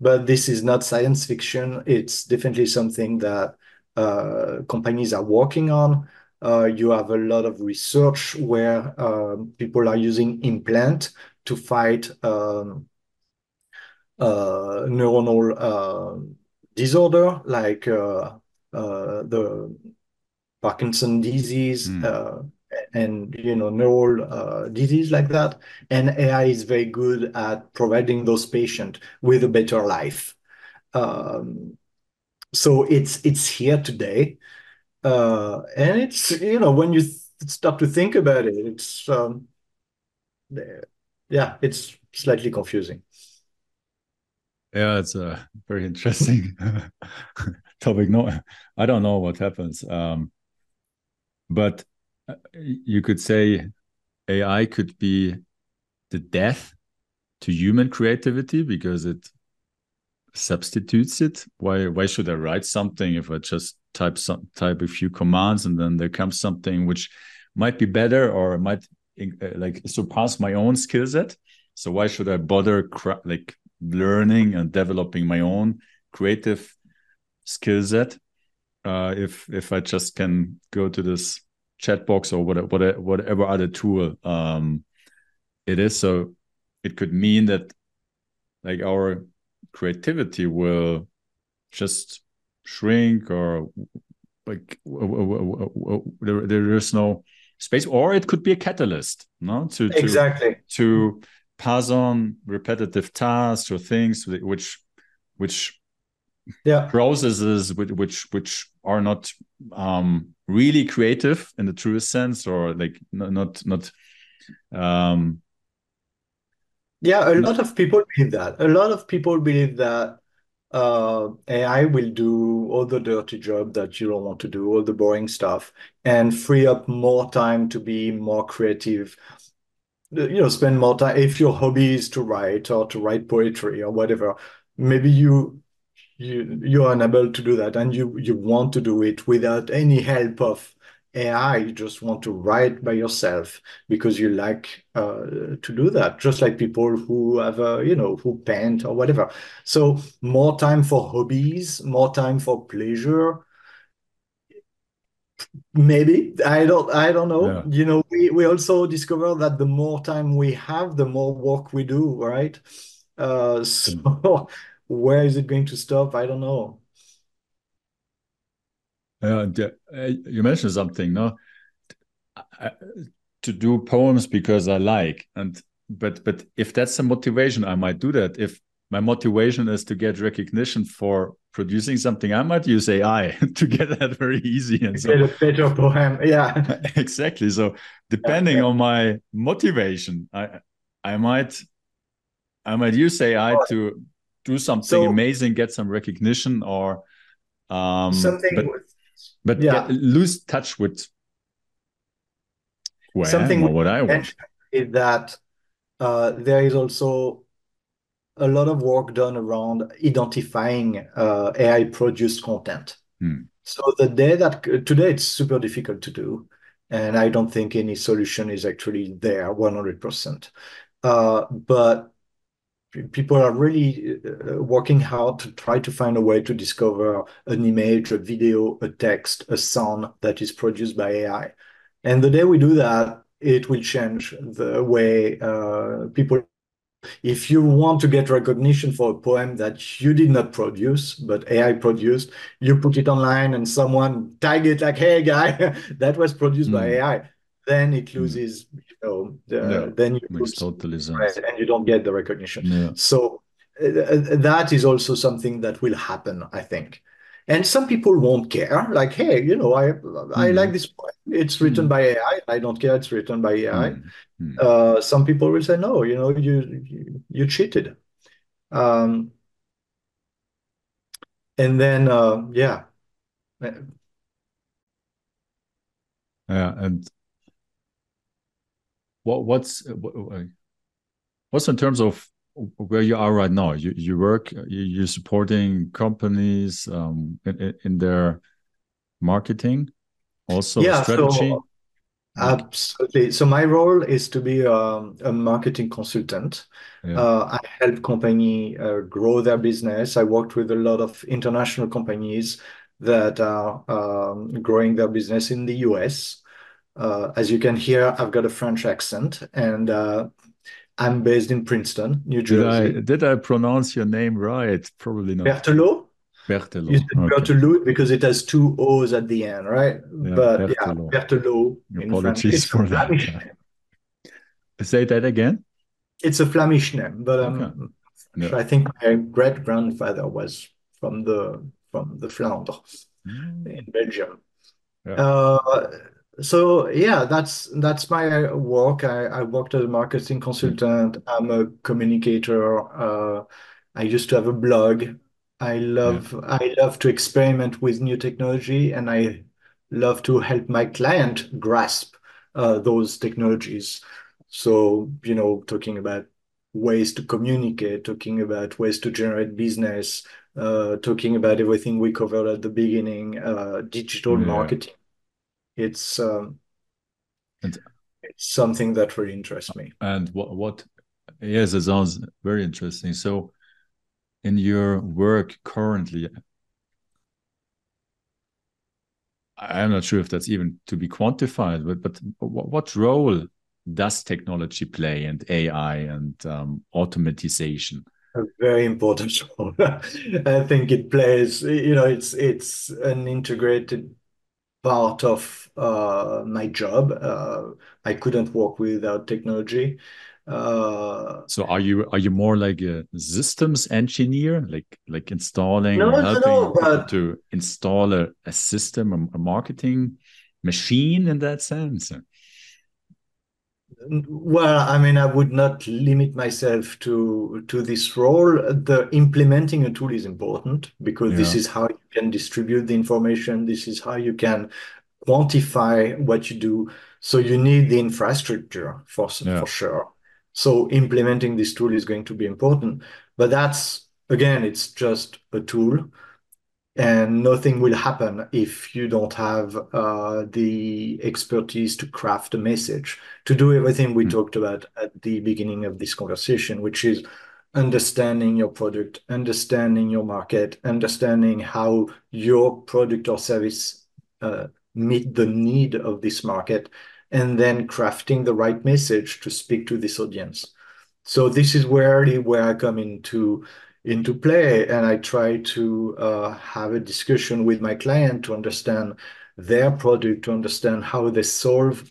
but this is not science fiction. It's definitely something that uh, companies are working on. Uh, you have a lot of research where um, people are using implant to fight um, uh, neuronal uh, disorder like uh, uh, the Parkinson disease. Mm and you know neural uh, disease like that. And ai is very good at providing those patients with a better life. Um, so it's it's here today. Uh, and it's you know when you start to think about it it's um, yeah it's slightly confusing yeah it's a very interesting topic no i don't know what happens um, but you could say AI could be the death to human creativity because it substitutes it. Why why should I write something if I just type some type a few commands and then there comes something which might be better or might uh, like surpass my own skill set? So why should I bother like learning and developing my own creative skill set uh, if if I just can go to this chat box or whatever, whatever other tool um, it is. So it could mean that like our creativity will just shrink or like there, there is no space or it could be a catalyst no? To, to exactly. to pass on repetitive tasks or things which which yeah. processes which which which are not um really creative in the truest sense or like not not um yeah a lot of people believe that. A lot of people believe that uh, AI will do all the dirty job that you don't want to do, all the boring stuff, and free up more time to be more creative. You know, spend more time. If your hobby is to write or to write poetry or whatever, maybe you you you're unable to do that and you you want to do it without any help of AI, you just want to write by yourself because you like uh, to do that, just like people who have, a, you know, who paint or whatever. So more time for hobbies, more time for pleasure. Maybe I don't, I don't know. Yeah. You know, we we also discover that the more time we have, the more work we do, right? Uh, so where is it going to stop? I don't know. Uh, you mentioned something, no? I, to do poems because I like, and but but if that's a motivation, I might do that. If my motivation is to get recognition for producing something, I might use AI to get that very easy and so get a better poem. Yeah, exactly. So depending on my motivation, I I might I might use AI to do something So- amazing, get some recognition, or um, something but, but yeah. lose touch with I Something or what I want. is that uh, there is also a lot of work done around identifying uh, AI produced content. Hmm. So the day that today it's super difficult to do, and I don't think any solution is actually there 100%. Uh, but people are really uh, working hard to try to find a way to discover an image, a video, a text, a sound that is produced by AI. And the day we do that, it will change the way uh, people. If you want to get recognition for a poem that you did not produce, but AI produced, you put it online and someone tag it like, "Hey, guy, that was produced by Mm. AI." Then it loses, you know, the, Yeah, then you Makes lose totally sense. and you don't get the recognition. Yeah. So uh, that is also something that will happen, I think. And some people won't care, like, hey, you know, I I Mhm. like this poem. It's written Mhm. by AI. I don't care. It's written by AI. Mm, mm. Uh, some people will say, no, you know, you you, you cheated. Um, and then, uh, yeah, Yeah, and what what's what's in terms of where you are right now? You you work you, you're supporting companies um, in, in their marketing, also Yeah, strategy. so absolutely. So my role is to be um, a marketing consultant. yeah, Uh, I help company uh, grow their business. I worked with a lot of international companies that are um, growing their business in the US. Uh, as you can hear, I've got a French accent, and uh, I'm based in Princeton, New did I Jersey. did I pronounce your name right? Probably not. Berthelot? Berthelot. You said Okay. Berthelot because it has two O's at the end, right? Yeah, But yeah, Berthelot. Berthelot in French. Apologies for that. Yeah. Say that again. It's a Flemish name, but Okay. um, Yeah. I think my great grandfather was from the from the Flanders Mm, in Belgium. Yeah. Uh, so yeah, that's that's my work. I, I worked as a marketing consultant. I'm a communicator. Uh, I used to have a blog. I Yeah. love I love to experiment with new technology, and I love to help my client grasp uh, those technologies. So, you know, talking about ways to communicate, talking about ways to generate business, uh, talking about everything we covered at the beginning, uh, digital Yeah. marketing. It's um, And it's something that really interests me. and what what yes, it sounds very interesting. So in your work currently, I'm not sure if that's even to be quantified, but but what, what role does technology play and AI and um, automatization? A very important role. I think it plays, you know, it's it's an integrated part of uh, my job. Uh, I couldn't work without technology. Uh, So are you are you more like a systems engineer, like like installing no, helping no, but to install a, a system, a, a marketing machine in that sense? Well, I mean, I would not limit myself to to this role. The implementing a tool is important because this is how you can distribute the information. This is how you can quantify what you do. So you need the infrastructure for Yeah. for sure. So implementing this tool is going to be important. But that's again, it's just a tool. And nothing will happen if you don't have uh, the expertise to craft a message, to do everything we Mm. talked about at the beginning of this conversation, which is understanding your product, understanding your market, understanding how your product or service uh, meet the need of this market, and then crafting the right message to speak to this audience. So this is really where I come into into play, and I try to uh, have a discussion with my client to understand their product, to understand how they solve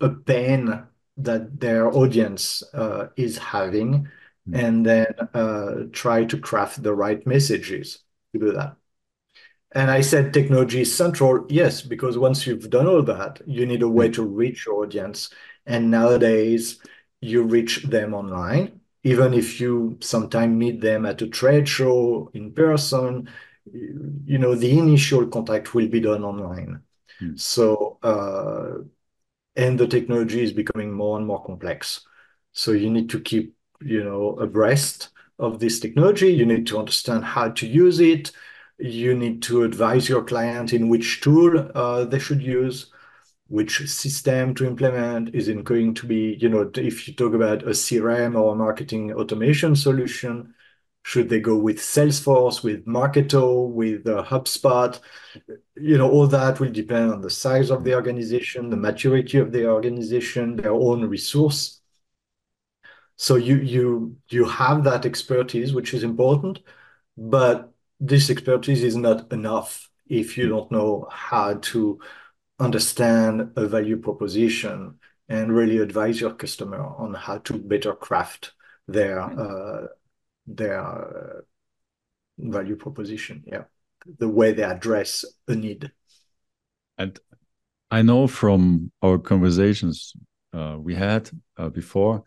a pain that their audience uh, is having, Mm. and then uh, try to craft the right messages to do that. And I said technology is central, yes, because once you've done all that, you need a way Mm. to reach your audience. And nowadays, you reach them online. Even if you sometimes meet them at a trade show in person, you know, the initial contact will be done online. Mm. So, uh, and the technology is becoming more and more complex. So you need to keep, you know, abreast of this technology. You need to understand how to use it. You need to advise your client in which tool uh, they should use which system to implement is it going to be you know if you talk about a crm or a marketing automation solution should they go with salesforce with marketo with uh, hubspot? You know all that will depend on the size of the organization the maturity of the organization their own resource. So you you you have that expertise which is important but this expertise is not enough if you don't know how to understand a value proposition and really advise your customer on how to better craft their uh, their uh, value proposition. Yeah, the way they address a need. And I know from our conversations uh, we had uh, before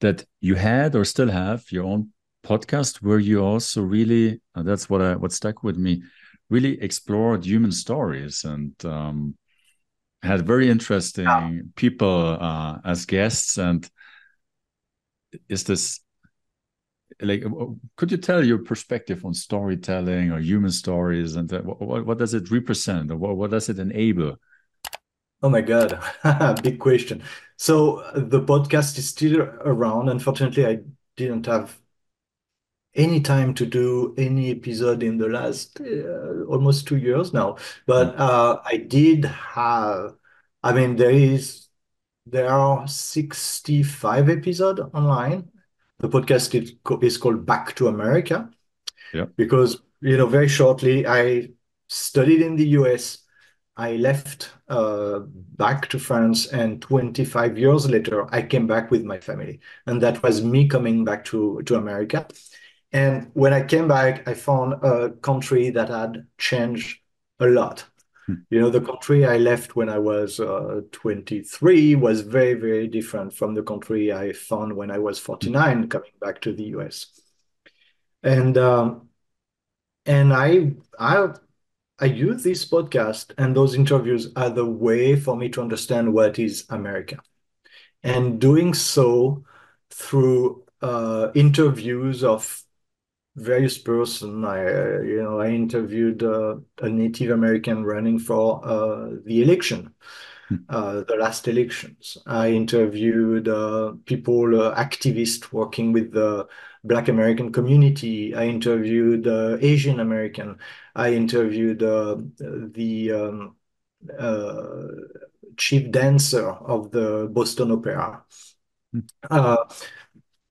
that you had or still have your own podcast where you also really uh, that's what I what stuck with me really explored human stories and um, had very interesting yeah. people uh, as guests. And is this like could you tell your perspective on storytelling or human stories? And uh, what, what does it represent? Or what, what does it enable? Oh my god. Big question. So the podcast is still around. Unfortunately i didn't have any time to do any episode in the last uh, almost two years now. But mm. uh, I did have, I mean, there is there are 65 episodes online. The podcast is, is called Back to America. Yeah. Because, you know, very shortly, I studied in the US. I left uh, back to France, and 25 years later, I came back with my family. And that was me coming back to, to America. And when I came back, I found a country that had changed a lot. Hmm. You know, the country I left when I was uh, 23 was very, very different from the country I found when I was 49 coming back to the US. And um, and I I I use this podcast and those interviews are the way for me to understand what is America. And doing so through uh, interviews of various person. I, uh, you know, I interviewed uh, a Native American running for uh, the election, hmm. uh, the last elections. I interviewed uh, people, uh, activists working with the Black American community. I interviewed Asian American. I interviewed the um, chief dancer of the Boston Opera.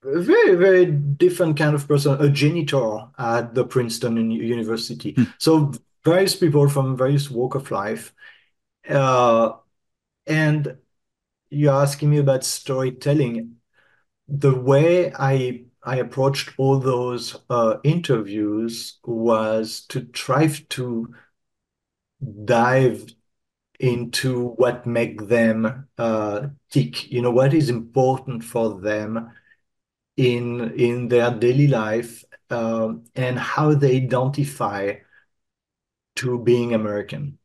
Hmm very very different kind of person a janitor at the princeton university. Hmm. so various people from various walk of life uh, and you're asking me about storytelling. The way i i approached all those uh, interviews was to try to dive into what make them uh, tick. You know what is important for them in in their daily life um, and how they identify to being American.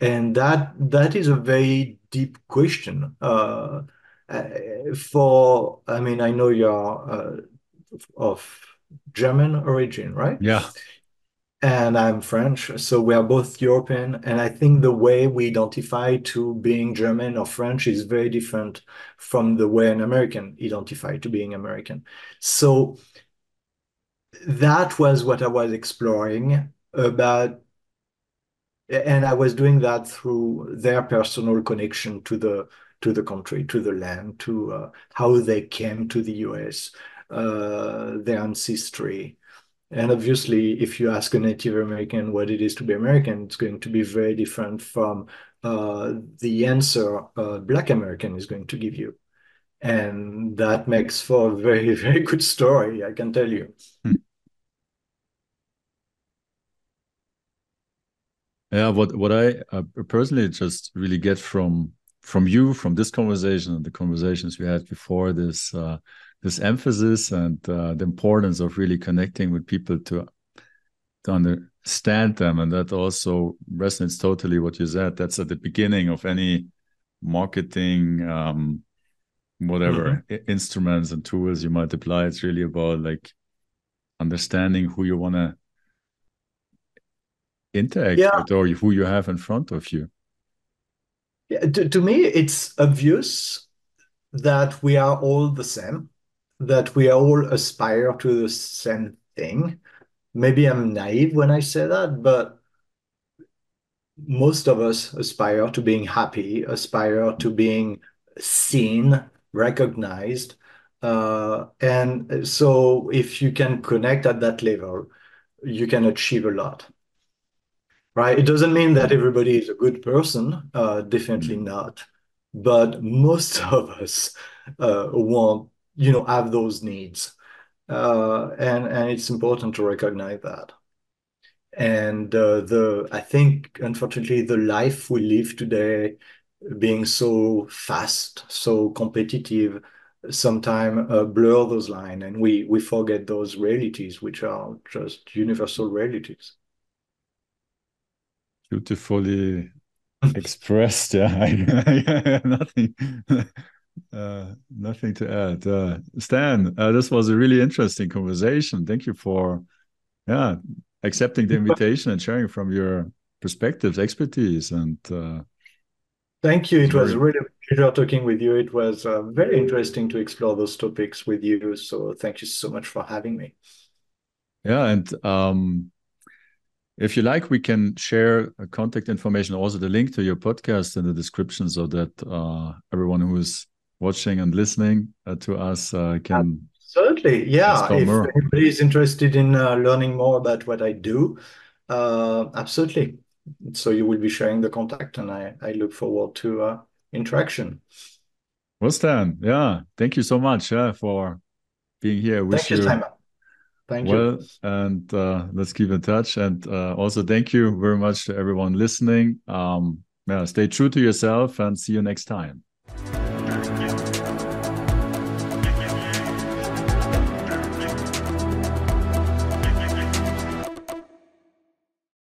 And that that is a very deep question. Uh, for I mean, I know you're uh, of German origin, right? Yeah and I'm French, so we are both European. And I think the way we identify to being German or French is very different from the way an American identify to being American. So that was what I was exploring about, and I was doing that through their personal connection to the to the country, to the land, to uh, how they came to the US, uh, their ancestry and obviously, if you ask a Native American what it is to be American, it's going to be very different from uh, the answer a Black American is going to give you. And that makes for a very, very good story, I can tell you. Hmm. Yeah, what what I uh, personally just really get from from you from this conversation and the conversations we had before this uh, this emphasis and uh, the importance of really connecting with people to to understand them, and that also resonates totally what you said. That's at the beginning of any marketing, um, whatever mm-hmm. instruments and tools you might apply. It's really about like understanding who you want to interact yeah. with or who you have in front of you. Yeah, to, to me, it's obvious that we are all the same, that we all aspire to the same thing. Maybe I'm naive when I say that, but most of us aspire to being happy, aspire to being seen, recognized. Uh, and so if you can connect at that level, you can achieve a lot. Right? It doesn't mean that everybody is a good person, uh, definitely not. But most of us uh, want, you know, have those needs. Uh, and and it's important to recognize that. And uh, the i think unfortunately the life we live today being so fast so competitive sometimes uh, blur those lines and we we forget those realities which are just universal realities. Beautifully expressed yeah. Nothing uh, nothing to add uh, stan uh, this was a really interesting conversation thank you for yeah accepting the invitation and sharing from your perspectives, expertise, and. Uh, Thank you. It was really a pleasure talking with you. It was uh, very interesting to explore those topics with you. So thank you so much for having me. Yeah, and um, if you like, we can share contact information, also the link to your podcast in the description, so that uh, everyone who is watching and listening uh, to us uh, can Certainly, yeah. If anybody is interested in uh, learning more about what I do, uh, absolutely. So you will be sharing the contact, and I, I look forward to uh, interaction. Well, Stan, yeah, thank you so much yeah, for being here. Wish thank you, Simon. Thank well, you. and uh, let's keep in touch. And uh, also, thank you very much to everyone listening. Um, yeah, stay true to yourself, and see you next time.